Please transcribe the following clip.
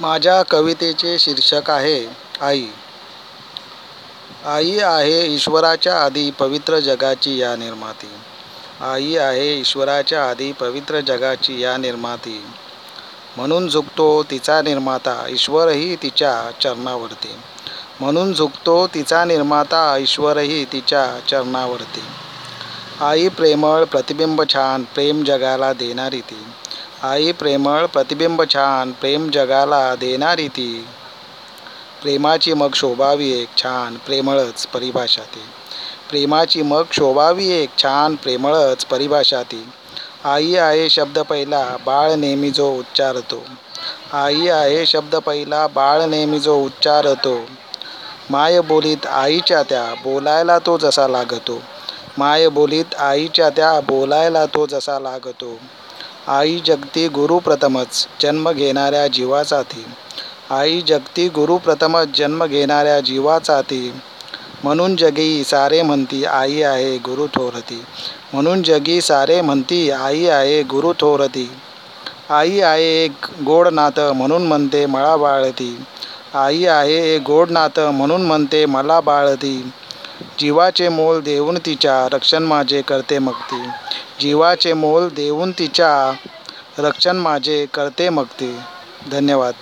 माझ्या कवितेचे शीर्षक आहे आई. आई आहे ईश्वराच्या आधी पवित्र जगाची या निर्माती. आई आहे ईश्वराच्या आधी पवित्र जगाची या निर्माती. म्हणून झुकतो तिचा निर्माता ईश्वरही तिच्या चरणावरती. म्हणून झुकतो तिचा निर्माता ईश्वरही तिच्या चरणावरती. आई प्रेमळ प्रतिबिंब छान प्रेम जगाला देणारी ती. आई प्रेमळ प्रतिबिंब छान प्रेम जगाला देणारी ती. प्रेमाची मग शोभावी एक छान प्रेमळच परिभाषा ती. प्रेमाची मग शोभावी एक छान प्रेमळच परिभाषा ती. आई आहे शब्द पहिला बाळ नेहमी जो उच्चारतो. आई आहे शब्द पहिला बाळ नेहमी जो उच्चारतो. माय बोलीत आईच्या त्या बोलायला तो जसा लागतो. माय बोलीत आईच्या त्या बोलायला तो जसा लागतो. आई जगती गुरु प्रथमच जन्म घेणाऱ्या जीवाचा ती आई जगती गुरु प्रथमच जन्म घेणाऱ्या जीवाचा ती म्हणून जगी सारे म्हणती आई आहे गुरु थोरती. म्हणून जगी सारे म्हणती आई आहे गुरु थोरती. आई आहे एक गोड नातं म्हणून म्हणते मला बाळती. आई आहे एक गोड नातं म्हणून म्हणते मला बाळती. जीवाचे मोल देऊन तिच्या रक्षण माझे करते मग ती जीवाचे मोल देऊन तिच्या रक्षण माझे करते मग ती धन्यवाद.